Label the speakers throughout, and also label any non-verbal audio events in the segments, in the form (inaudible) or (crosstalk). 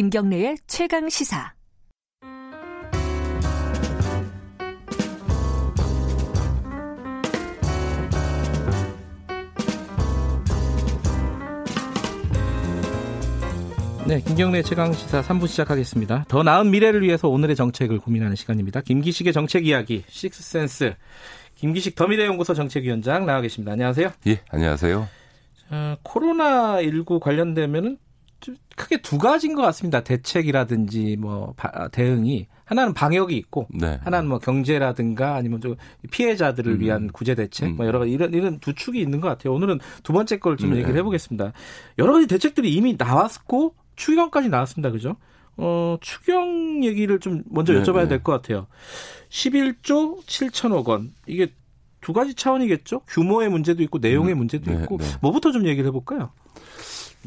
Speaker 1: 김경래의 최강 시사.
Speaker 2: 네, 김경래 최강 시사 3부 시작하겠습니다. 더 나은 미래를 위해서 오늘의 정책을 고민하는 시간입니다. 김기식의 정책 이야기 식스센스 김기식 더미래연구소 정책위원장 나와 계십니다. 안녕하세요.
Speaker 3: 예, 안녕하세요.
Speaker 2: 어, 코로나 19 관련되면은 크게 두 가지인 것 같습니다. 대책이라든지 뭐 대응이 하나는 방역이 있고 네. 하나는 뭐 경제라든가 아니면 좀 피해자들을 음. 위한 구제 대책 음. 뭐 여러 가지 이런 이런 두 축이 있는 것 같아요. 오늘은 두 번째 걸좀 네. 얘기를 해보겠습니다. 여러 가지 대책들이 이미 나왔고 추경까지 나왔습니다. 그죠? 어, 추경 얘기를 좀 먼저 네, 여쭤봐야 네. 될것 같아요. 11조 7천억 원. 이게 두 가지 차원이겠죠? 규모의 문제도 있고 내용의 음, 문제도 네, 있고 네. 뭐부터 좀 얘기를 해볼까요?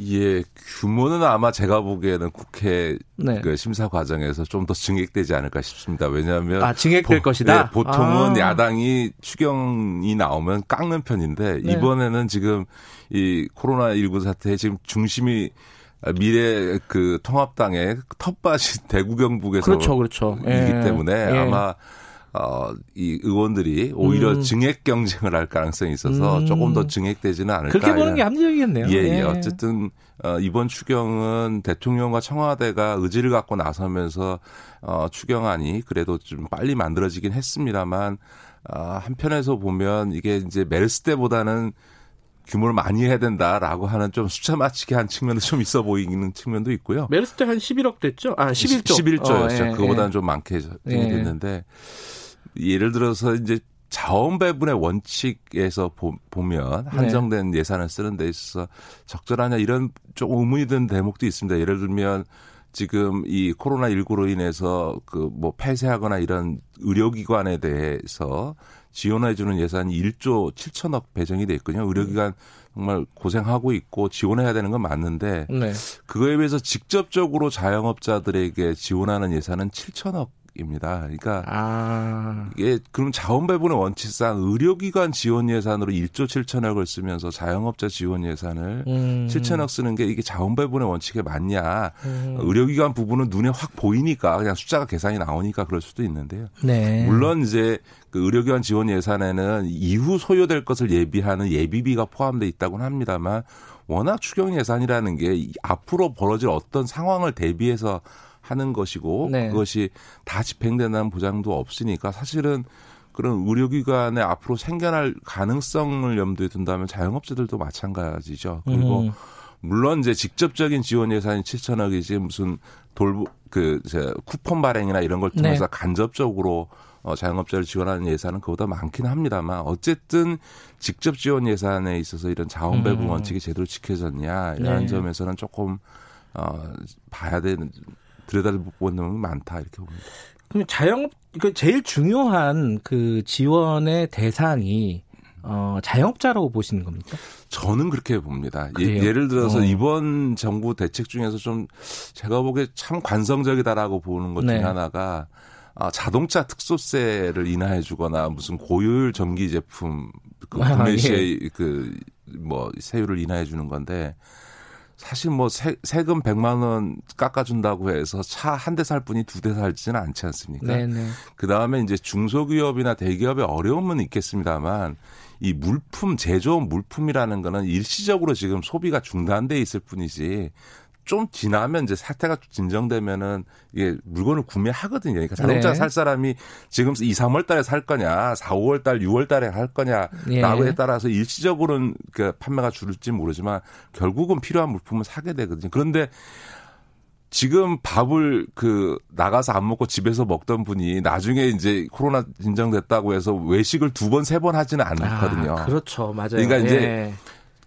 Speaker 3: 예, 규모는 아마 제가 보기에는 국회 네. 그 심사 과정에서 좀 더 증액되지 않을까 싶습니다. 왜냐하면
Speaker 2: 아, 증액될 보, 것이다. 네,
Speaker 3: 보통은 아. 야당이 추경이 나오면 깎는 편인데 네. 이번에는 지금 이 코로나 19 사태에 지금 중심이 미래 그 통합당의 텃밭이 (laughs) 대구 경북에서
Speaker 2: 그렇죠, 그렇죠.
Speaker 3: 이기 예. 때문에 예. 아마 어, 이 의원들이 오히려 음. 증액 경쟁을 할 가능성이 있어서 음. 조금 더 증액되지는 않을까.
Speaker 2: 그렇게 보는 게 합리적이겠네요.
Speaker 3: 예, 예. 예. 어쨌든 어, 이번 추경은 대통령과 청와대가 의지를 갖고 나서면서 어, 추경안이 그래도 좀 빨리 만들어지긴 했습니다만 어, 한편에서 보면 이게 이제 메르스 때보다는 규모를 많이 해야 된다라고 하는 좀 숫자 맞추기 한 측면도 좀 있어 보이는 측면도 있고요.
Speaker 2: 메르스 때 한 11억 됐죠? 아, 11조.
Speaker 3: 11조였죠. 어, 예, 그거보다는 예. 좀 많게 예. 됐는데 예 를 들어서 이제 자원 배분의 원칙에서 보, 면 한정된 네. 예산을 쓰는 데 있어서 적절하냐 이런 좀 의문이 드는 대목도 있습니다. 예를 들면 지금 이 코로나 19로 인해서 그 뭐 폐쇄하거나 이런 의료기관에 대해서 지원해 주는 예산이 1조 7천억 배정이 돼 있거든요. 의료기관 정말 고생하고 있고 지원해야 되는 건 맞는데 네. 그거에 비해서 직접적으로 자영업자들에게 지원하는 예산은 7천억 입니다. 그러니까 아. 이게 그럼 자원 배분의 원칙상 의료기관 지원 예산으로 1조 7천억을 쓰면서 자영업자 지원 예산을 음. 7천억 쓰는 게 이게 자원 배분의 원칙에 맞냐? 음. 의료기관 부분은 눈에 확 보이니까 그냥 숫자가 계산이 나오니까 그럴 수도 있는데요. 네. 물론 이제 그 의료기관 지원 예산에는 이후 소요될 것을 예비하는 예비비가 포함되어 있다고는 합니다만 워낙 추경 예산이라는 게 앞으로 벌어질 어떤 상황을 대비해서 하는 것이고 네. 그것이 다 집행된다는 보장도 없으니까 사실은 그런 의료기관에 앞으로 생겨날 가능성을 염두에 둔다면 자영업자들도 마찬가지죠. 그리고 음. 물론 이제 직접적인 지원 예산이 7천억이지 무슨 돌그 쿠폰 발행이나 이런 걸 통해서 네. 간접적으로 어, 자영업자를 지원하는 예산은 그보다 많기는 합니다만 어쨌든 직접 지원 예산에 있어서 이런 자원 배분 음. 원칙이 제대로 지켜졌냐 이런 네. 점에서는 조금 어, 봐야 되는 들여다보는 는 많다 이렇게 봅니다.
Speaker 2: 그럼 자영업 그 제일 중요한 그 지원의 대상이 어, 자영업자라고 보시는 겁니까?
Speaker 3: 저는 그렇게 봅니다. 예, 를 들어서 어. 이번 정부 대책 중에서 좀 제가 보기에 참 관성적이다라고 보는 것 네. 중에 하나가 아, 자동차 특소세를 인하해 주거나 무슨 고효율 전기 제품 그 구매 아, 시에 예. 그뭐 세율을 인하해 주는 건데 사실 뭐 세, 세금 100만 원 깎아준다고 해서 차 한 대살 뿐이 두 대 살지는 않지 않습니까? 네네. 그 다음에 이제 중소기업이나 대기업의 어려움은 있겠습니다만 이 물품 제조업 물품이라는 거는 일시적으로 지금 소비가 중단돼 있을 뿐이지 좀 지나면 이제 사태가 진정되면은 이게 물건을 구매하거든요. 그러니까 자동차 네. 살 사람이 지금 2, 3월 달에 살 거냐, 4, 5월 달, 6월 달에 할 거냐라고에 예. 따라서 일시적으로는 그 판매가 줄을지 모르지만 결국은 필요한 물품을 사게 되거든요. 그런데 지금 밥을 그 나가서 안 먹고 집에서 먹던 분이 나중에 이제 코로나 진정됐다고 해서 외식을 두 번, 세 번 하지는 않거든요.
Speaker 2: 아, 그렇죠. 맞아요.
Speaker 3: 그러니까 이제 예.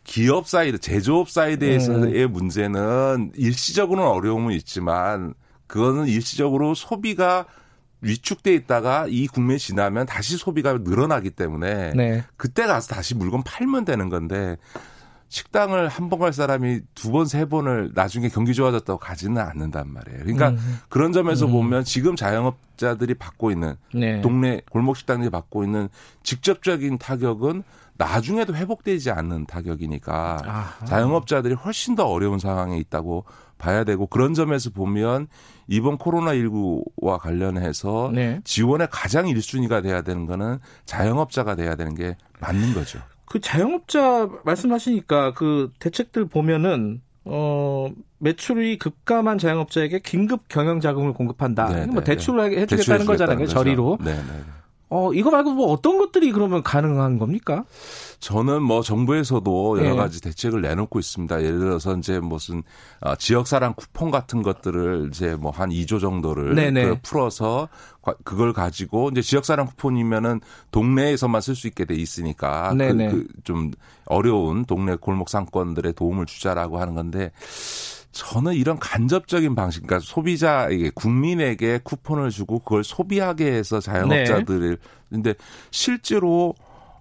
Speaker 3: 기업 사이드, 제조업 사이드에서의 음. 문제는 일시적으로는 어려움은 있지만 그거는 일시적으로 소비가 위축돼 있다가 이 국면이 지나면 다시 소비가 늘어나기 때문에 네. 그때 가서 다시 물건 팔면 되는 건데 식당을 한 번 갈 사람이 두 번, 세 번을 나중에 경기 좋아졌다고 가지는 않는단 말이에요. 그러니까 음. 그런 점에서 음. 보면 지금 자영업자들이 받고 있는 네. 동네 골목 식당들이 받고 있는 직접적인 타격은 나중에도 회복되지 않는 타격이니까 아하. 자영업자들이 훨씬 더 어려운 상황에 있다고 봐야 되고 그런 점에서 보면 이번 코로나19와 관련해서 네. 지원의 가장 1순위가 돼야 되는 거는 자영업자가 돼야 되는 게 맞는 거죠.
Speaker 2: 그 자영업자 말씀하시니까 그 대책들 보면은 어 매출이 급감한 자영업자에게 긴급 경영 자금을 공급한다. 네네. 뭐 네, 네. 대출을 해주겠다는 거잖아요. 저리로. 네, 네. 어, 이거 말고 뭐 어떤 것들이 그러면 가능한 겁니까?
Speaker 3: 저는 뭐 정부에서도 여러 네. 가지 대책을 내놓고 있습니다. 예를 들어서 이제 무슨 어, 지역사랑 쿠폰 같은 것들을 이제 뭐 한 2조 정도를 그 풀어서 그걸 가지고 이제 지역사랑 쿠폰이면은 동네에서만 쓸 수 있게 돼 있으니까 그, 그 좀 어려운 동네 골목 상권들의 도움을 주자라고 하는 건데 저는 이런 간접적인 방식, 그러니까 소비자에게 국민에게 쿠폰을 주고 그걸 소비하게 해서 자영업자들을 네. 근데 실제로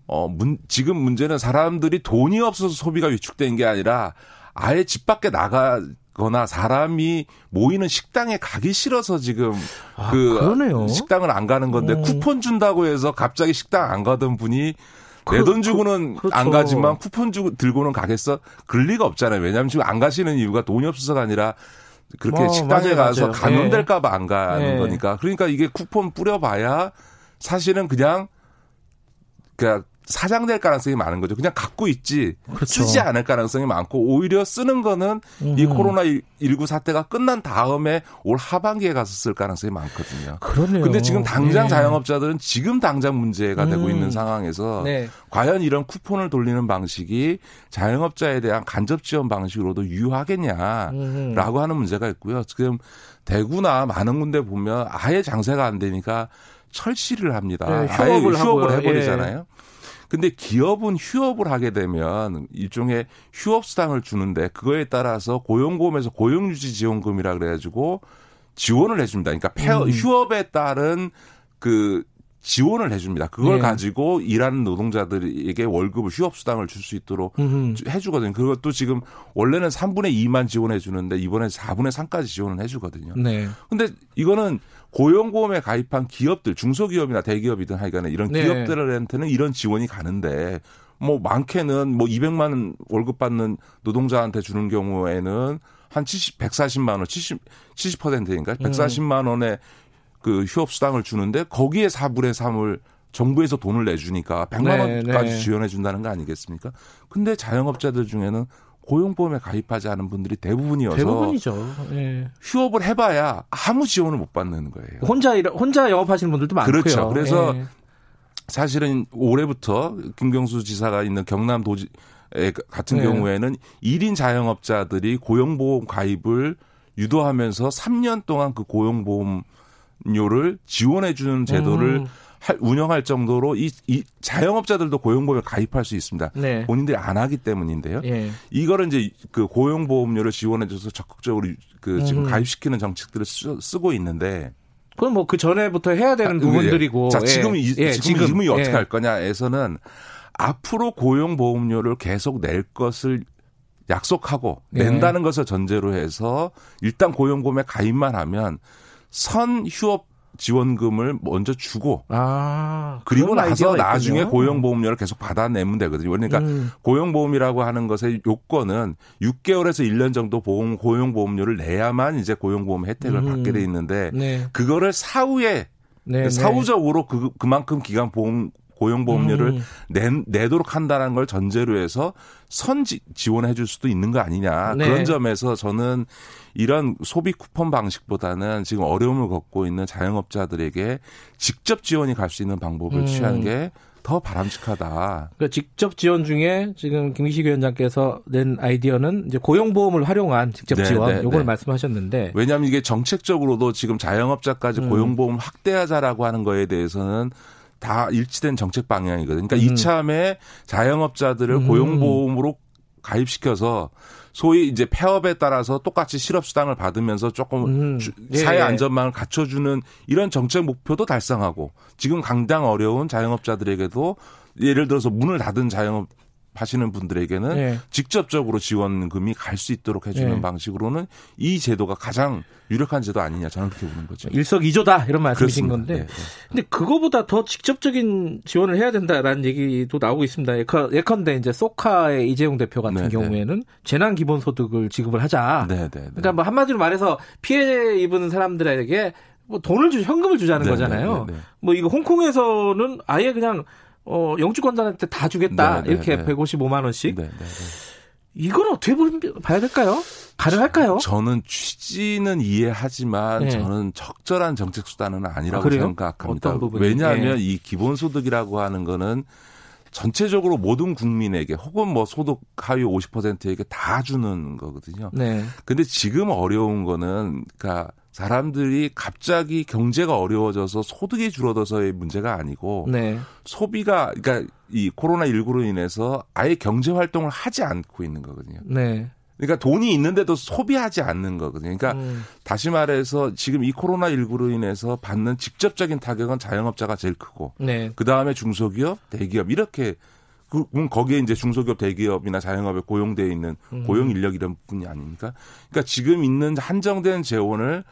Speaker 3: 어 문, 지금 문제는 사람들이 돈이 없어서 소비가 위축된 게 아니라 아예 집 밖에 나가 거나 사람이 모이는 식당에 가기 싫어서 지금 아, 그 그러네요. 식당을 안 가는 건데 오. 어. 쿠폰 준다고 해서 갑자기 식당 안 가던 분이 내돈 그, 주고는 그, 그렇죠. 안 가지만 쿠폰 주고 들고는 가겠어? 그럴 리가 없잖아요. 왜냐하면 지금 안 가시는 이유가 돈이 없어서가 아니라 그렇게 어, 식당에 맞아요, 가서 감염될까봐 안 가는 네. 거니까. 그러니까 이게 쿠폰 뿌려봐야 사실은 그냥 그냥 사장될 가능성이 많은 거죠. 그냥 갖고 있지 그렇죠. 쓰지 않을 가능성이 많고 오히려 쓰는 거는 음. 이 코로나 19 사태가 끝난 다음에 올 하반기에 가서 쓸 가능성이 많거든요.
Speaker 2: 그러네요.
Speaker 3: 근데 지금 당장 네. 자영업자들은 지금 당장 문제가 음. 되고 있는 상황에서 네. 과연 이런 쿠폰을 돌리는 방식이 자영업자에 대한 간접 지원 방식으로도 유효하겠냐라고 음. 하는 문제가 있고요. 지금 대구나 많은 군데 보면 아예 장사가 안 되니까 철시를 합니다. 네, 휴업을 아예 휴업을 해버리잖아요. 예. 근데 기업은 휴업을 하게 되면 일종의 휴업 수당을 주는데 그거에 따라서 고용보험에서 고용유지 지원금이라 그래가지고 지원을 해줍니다. 그러니까 폐업, 음. 휴업에 따른 그 지원을 해줍니다. 그걸 네. 가지고 일하는 노동자들에게 월급을 휴업수당을 줄 수 있도록 음흠. 해주거든요. 그것도 지금 원래는 3분의 2만 지원해 주는데 이번에 4분의 3까지 지원을 해주거든요. 네. 근데 이거는 고용보험에 가입한 기업들, 중소기업이나 대기업이든 하여간에 이런 네. 기업들한테는 이런 지원이 가는데 뭐 많게는 뭐 200만 원 월급 받는 노동자한테 주는 경우에는 한 70, 140만 원, 70, 70%인가? 140만 원의 그 휴업 수당을 주는데 거기에 4분의 3을 정부에서 돈을 내주니까 100만 네, 원까지 네. 지원해 준다는 거 아니겠습니까? 근데 자영업자들 중에는 고용보험에 가입하지 않은 분들이 대부분이어서
Speaker 2: 대부분이죠. 네.
Speaker 3: 휴업을 해봐야 아무 지원을 못 받는 거예요.
Speaker 2: 혼자 일, 혼자 영업하시는 분들도 많고요.
Speaker 3: 그렇죠. 그래서 네. 사실은 올해부터 김경수 지사가 있는 경남 도지 같은 네. 경우에는 1인 자영업자들이 고용보험 가입을 유도하면서 3년 동안 그 고용보험 료를 지원해 주는 제도를 음. 운영할 정도로 이, 이 자영업자들도 고용보험에 가입할 수 있습니다. 네. 본인들이 안 하기 때문인데요. 예. 이거를 이제 그 고용보험료를 지원해줘서 적극적으로 그 지금 음. 가입시키는 정책들을 쓰, 고 있는데.
Speaker 2: 그건 뭐 그 전에부터 해야 되는 아, 부분들이고.
Speaker 3: 자 지금 예. 이, 예. 지금, 지금 이 어떻게 예. 할 거냐에서는 앞으로 고용보험료를 계속 낼 것을 약속하고 예. 낸다는 것을 전제로 해서 일단 고용보험에 가입만 하면 선 휴업 지원금을 먼저 주고 아, 그리고 나서 나중에 있군요. 고용보험료를 계속 받아내면 되거든요. 그러니까 음. 고용보험이라고 하는 것의 요건은 6개월에서 1년 정도 보험 고용보험료를 내야만 이제 고용보험 혜택을 음. 받게 돼 있는데 네. 그거를 사후에 네, 네. 사후적으로 그 그만큼 기간 보험 고용보험료를 음. 내, 내도록 한다는 걸 전제로 해서 선 지 지원해 줄 수도 있는 거 아니냐. 네. 그런 점에서 저는 이런 소비 쿠폰 방식보다는 지금 어려움을 겪고 있는 자영업자들에게 직접 지원이 갈 수 있는 방법을 음. 취하는 게더 바람직하다.
Speaker 2: 그러니까 직접 지원 중에 지금 김기식 위원장께서 낸 아이디어는 이제 고용보험을 활용한 직접 네, 지원 네, 요걸 네. 말씀하셨는데
Speaker 3: 왜냐하면 이게 정책적으로도 지금 자영업자까지 음. 고용보험 확대하자라고 하는 거에 대해서는 다 일치된 정책 방향이거든요. 그러니까 음. 이참에 자영업자들을 음. 고용보험으로 가입시켜서 소위 이제 폐업에 따라서 똑같이 실업수당을 받으면서 조금 음. 예. 사회 안전망을 갖춰주는 이런 정책 목표도 달성하고 지금 강당 어려운 자영업자들에게도 예를 들어서 문을 닫은 자영업 하시는 분들에게는 네. 직접적으로 지원금이 갈 수 있도록 해주는 네. 방식으로는 이 제도가 가장 유력한 제도 아니냐 저는 그렇게 보는 거죠.
Speaker 2: 일석이조다 이런 말씀이신 그렇습니다. 건데, 네, 네. 근데 그거보다 더 직접적인 지원을 해야 된다라는 얘기도 나오고 있습니다. 예컨, 예컨대 이제 소카의 이재용 대표 같은 네, 네. 경우에는 재난 기본 소득을 지급을 하자. 네, 그러니까 뭐 한마디로 말해서 피해 입은 사람들에게 뭐 돈을 주 현금을 주자는 거잖아요. 뭐 이거 홍콩에서는 아예 그냥 어, 영주권자한테 다 주겠다. 네, 네, 이렇게 네. 155만 원씩. 네, 네, 네. 이건 어떻게 봐야 될까요? 가능할까요?
Speaker 3: 저는 취지는 이해하지만 저는 적절한 정책 수단은 아니라고 아, 생각합니다. 왜냐하면 이 기본소득이라고 하는 거는 전체적으로 모든 국민에게 혹은 뭐 소득 하위 50%에게 다 주는 거거든요. 네. 근데 지금 어려운 거는 그러니까 사람들이 갑자기 경제가 어려워져서 소득이 줄어들어서의 문제가 아니고 네. 소비가 그러니까 이 코로나 19로 인해서 아예 경제 활동을 하지 않고 있는 거거든요. 네. 그러니까 돈이 있는데도 소비하지 않는 거거든요. 그러니까 음. 다시 말해서 지금 이 코로나 19로 인해서 받는 직접적인 타격은 자영업자가 제일 크고 네. 그다음에 중소기업, 대기업 이렇게 그, 거기에 이제 중소기업 대기업이나 자영업에 고용돼 있는 음. 고용 인력 이런 부분이 아닙니까? 그러니까 지금 있는 한정된 재원을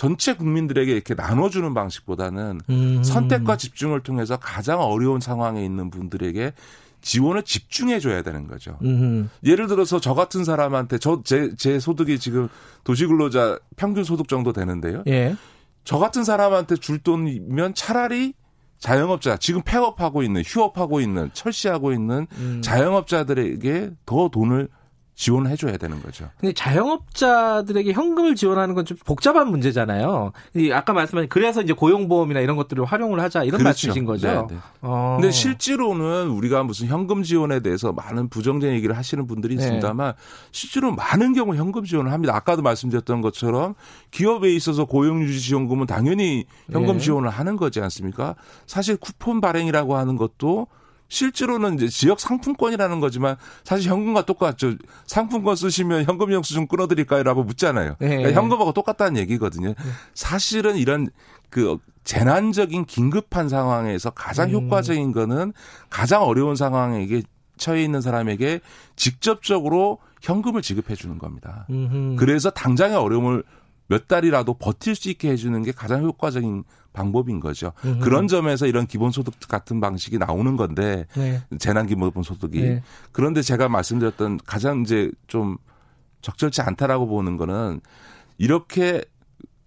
Speaker 3: 전체 국민들에게 이렇게 나눠주는 방식보다는 음. 선택과 집중을 통해서 가장 어려운 상황에 있는 분들에게 지원을 집중해 줘야 되는 거죠. 음흠. 예를 들어서 저 같은 사람한테 저제제 소득이 지금 도시근로자 평균 소득 정도 되는데요. 예. 저 같은 사람한테 줄 돈이면 차라리 자영업자 지금 폐업하고 있는 휴업하고 있는 철시하고 있는 음. 자영업자들에게 더 돈을 지원을 해줘야 되는 거죠.
Speaker 2: 근데 자영업자들에게 현금을 지원하는 건 좀 복잡한 문제잖아요. 아까 말씀하신 그래서 이제 고용보험이나 이런 것들을 활용을 하자 이런 그렇죠. 말씀이신 거죠. 네, 네.
Speaker 3: 어. 근데 실제로는 우리가 무슨 현금 지원에 대해서 많은 부정적인 얘기를 하시는 분들이 네. 있습니다만 실제로 많은 경우 현금 지원을 합니다. 아까도 말씀드렸던 것처럼 기업에 있어서 고용유지 지원금은 당연히 현금 네. 지원을 하는 거지 않습니까? 사실 쿠폰 발행이라고 하는 것도 실제로는 이제 지역 상품권이라는 거지만 사실 현금과 똑같죠. 상품권 쓰시면 현금 영수증 끊어드릴까요?라고 묻잖아요. 네. 그러니까 현금하고 똑같다는 얘기거든요. 네. 사실은 이런 그 재난적인 긴급한 상황에서 가장 음. 효과적인 거는 가장 어려운 상황에 처해 있는 사람에게 직접적으로 현금을 지급해 주는 겁니다. 음흠. 그래서 당장의 어려움을 몇 달이라도 버틸 수 있게 해주는 게 가장 효과적인 방법인 거죠. 음흠. 그런 점에서 이런 기본소득 같은 방식이 나오는 건데 네. 재난기본소득이 네. 그런데 제가 말씀드렸던 가장 이제 좀 적절치 않다라고 보는 거는 이렇게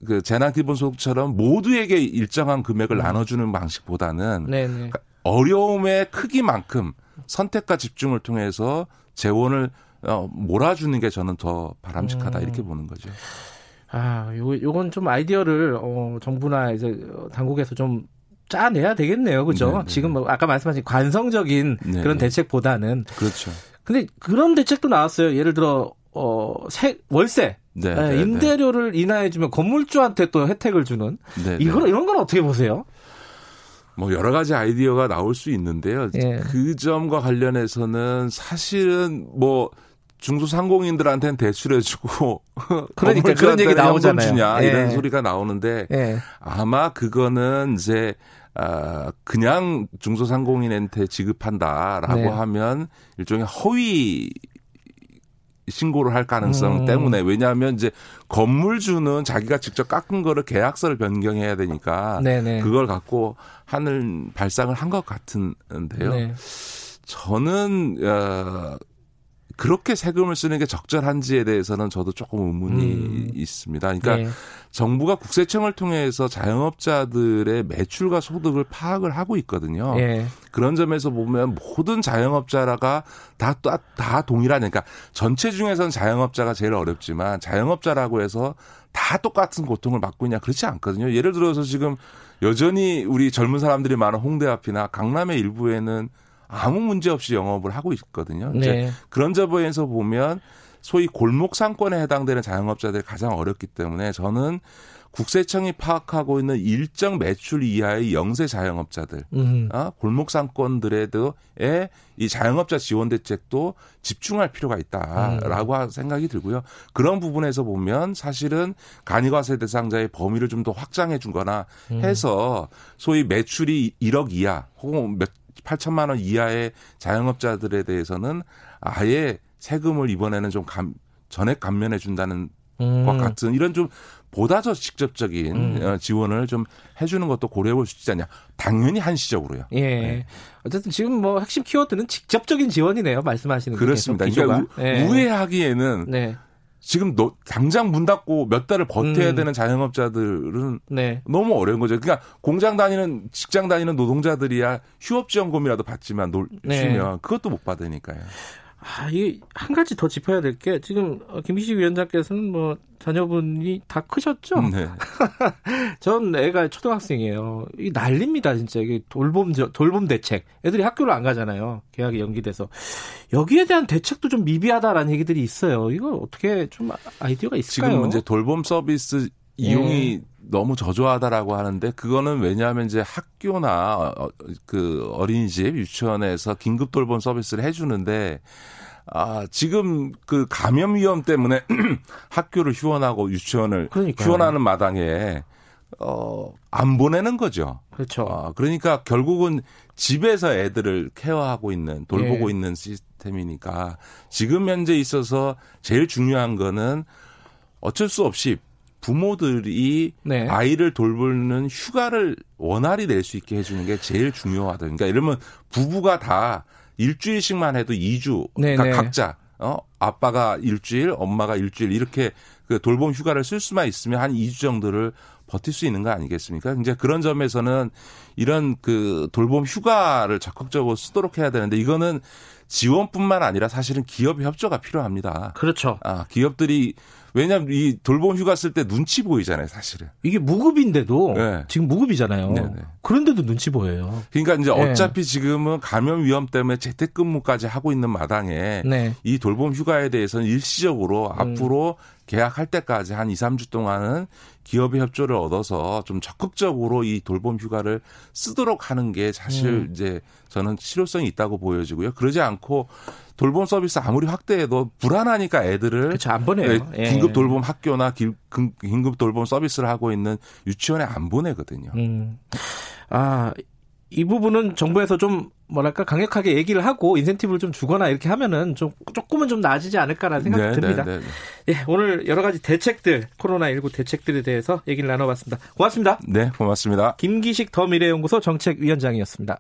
Speaker 3: 그 재난기본소득처럼 모두에게 일정한 금액을 음. 나눠주는 방식보다는 네네. 네. 어려움의 크기만큼 선택과 집중을 통해서 재원을 어, 몰아주는 게 저는 더 바람직하다 음. 이렇게 보는 거죠.
Speaker 2: 아, 요, 요건 좀 아이디어를, 어, 정부나 이제 당국에서 좀 짜내야 되겠네요. 그죠? 네, 네. 지금 뭐 아까 말씀하신 관성적인 네. 그런 대책보다는.
Speaker 3: 그렇죠.
Speaker 2: 근데 그런 대책도 나왔어요. 예를 들어, 어, 세, 월세. 네, 네, 네 임대료를 인하해주면 건물주한테 또 혜택을 주는. 네, 이거, 이런 건 어떻게 보세요?
Speaker 3: 뭐 여러 가지 아이디어가 나올 수 있는데요. 예. 그 점과 관련해서는 사실은 뭐 중소상공인들한테는 대출해주고 (laughs)
Speaker 2: 그러니까 그런 얘기 나오잖아요.
Speaker 3: 주냐 예. 이런 소리가 나오는데 예. 아마 그거는 이제 아 그냥 중소상공인한테 지급한다라고 네. 하면 일종의 허위 신고를 할 가능성 음. 때문에 왜냐하면 이제 건물주는 자기가 직접 깎은 거를 계약서를 변경해야 되니까 네네. 그걸 갖고 하는 발상을 한 것 같은데요. 네. 저는 어 그렇게 세금을 쓰는 게 적절한지에 대해서는 저도 조금 의문이 음. 있습니다. 그러니까 네. 정부가 국세청을 통해서 자영업자들의 매출과 소득을 파악을 하고 있거든요. 네. 그런 점에서 보면 모든 자영업자가 다, 다, 다 동일하니까 그러니까 전체 중에서는 자영업자가 제일 어렵지만 자영업자라고 해서 다 똑같은 고통을 받고 있냐 그렇지 않거든요. 예를 들어서 지금 여전히 우리 젊은 사람들이 많은 홍대 앞이나 강남의 일부에는 아무 문제 없이 영업을 하고 있거든요. 네. 그런 점에서 보면 소위 골목 상권에 해당되는 자영업자들이 가장 어렵기 때문에 저는 국세청이 파악하고 있는 일정 매출 이하의 영세 자영업자들, 음. 어, 골목 상권들에도의 이 자영업자 지원 대책도 집중할 필요가 있다라고 음. 생각이 들고요. 그런 부분에서 보면 사실은 간이과세 대상자의 범위를 좀 더 확장해 준거나 음. 해서 소위 매출이 1억 이하 혹은 몇 8천만 원 이하의 자영업자들에 대해서는 아예 세금을 이번에는 좀 감, 전액 감면해 준다는 음. 것 같은 이런 좀 보다 더 직접적인 음. 어, 지원을 좀 해주는 것도 고려해 볼 수 있지 않냐. 당연히 한시적으로요.
Speaker 2: 예. 네. 어쨌든 지금 뭐 핵심 키워드는 직접적인 지원이네요. 말씀하시는
Speaker 3: 그렇습니다. 그러니까 예. 우회하기에는 네. 지금 너, 당장 문 닫고 몇 달을 버텨야 음. 되는 자영업자들은 네. 너무 어려운 거죠. 그러니까 공장 다니는 직장 다니는 노동자들이야 휴업 지원금이라도 받지만 놀, 네. 쉬면 그것도 못 받으니까요.
Speaker 2: 아, 이게 한 가지 더 짚어야 될 게 지금 김희식 위원장께서는 뭐 자녀분이 다 크셨죠? 네. (laughs) 전 애가 초등학생이에요. 이 난립니다, 진짜. 이게 돌봄 돌봄 대책. 애들이 학교를 안 가잖아요. 계약이 연기돼서. 여기에 대한 대책도 좀 미비하다라는 얘기들이 있어요. 이거 어떻게 좀 아이디어가 있을까요?
Speaker 3: 지금 문제 돌봄 서비스 이용이 네. 너무 저조하다라고 하는데 그거는 왜냐하면 이제 학교나 어, 그 어린이집 유치원에서 긴급 돌봄 서비스를 해주는데 아 지금 그 감염 위험 때문에 (clears throat) 학교를 휴원하고 유치원을 그러니까요. 휴원하는 마당에 어안 보내는 거죠.
Speaker 2: 그렇죠.
Speaker 3: 아, 그러니까 결국은 집에서 애들을 케어하고 있는 돌보고 예. 있는 시스템이니까 지금 현재 있어서 제일 중요한 거는 어쩔 수 없이 부모들이 네. 아이를 돌보는 휴가를 원활히 낼 수 있게 해주는 게 제일 중요하다. 그러니까 이러면 부부가 다 일주일씩만 해도 2주, 네, 그러니까 네. 각자 어 아빠가 일주일, 엄마가 일주일 이렇게 그 돌봄 휴가를 쓸 수만 있으면 한 2주 정도를 버틸 수 있는 거 아니겠습니까? 이제 그런 점에서는 이런 그 돌봄 휴가를 적극적으로 쓰도록 해야 되는데 이거는 지원뿐만 아니라 사실은 기업 협조가 필요합니다.
Speaker 2: 그렇죠.
Speaker 3: 아, 기업들이 왜냐하면 이 돌봄 휴가 쓸 때 눈치 보이잖아요, 사실은.
Speaker 2: 이게 무급인데도 네. 지금 무급이잖아요. 네네. 네. 그런데도 눈치 보여요.
Speaker 3: 그러니까 이제 네. 어차피 지금은 감염 위험 때문에 재택근무까지 하고 있는 마당에 네. 이 돌봄 휴가에 대해서는 일시적으로 음. 앞으로 계약할 때까지 한 2, 3주 동안은 기업의 협조를 얻어서 좀 적극적으로 이 돌봄 휴가를 쓰도록 하는 게 사실 음. 이제 저는 실효성이 있다고 보여지고요. 그러지 않고 돌봄 서비스 아무리 확대해도 불안하니까 애들을
Speaker 2: 그렇죠, 안 보내요.
Speaker 3: 예. 긴급 돌봄 학교나 긴급 돌봄 서비스를 하고 있는 유치원에 안 보내거든요. 음.
Speaker 2: 아, 이 부분은 정부에서 좀 뭐랄까 강력하게 얘기를 하고 인센티브를 좀 주거나 이렇게 하면은 좀 조금은 좀 나아지지 않을까라는 생각이 네, 듭니다. 네, 네, 네. 예, 오늘 여러 가지 대책들 코로나 19 대책들에 대해서 얘기를 나눠봤습니다. 고맙습니다.
Speaker 3: 네, 고맙습니다.
Speaker 2: 김기식 더 미래연구소 정책위원장이었습니다.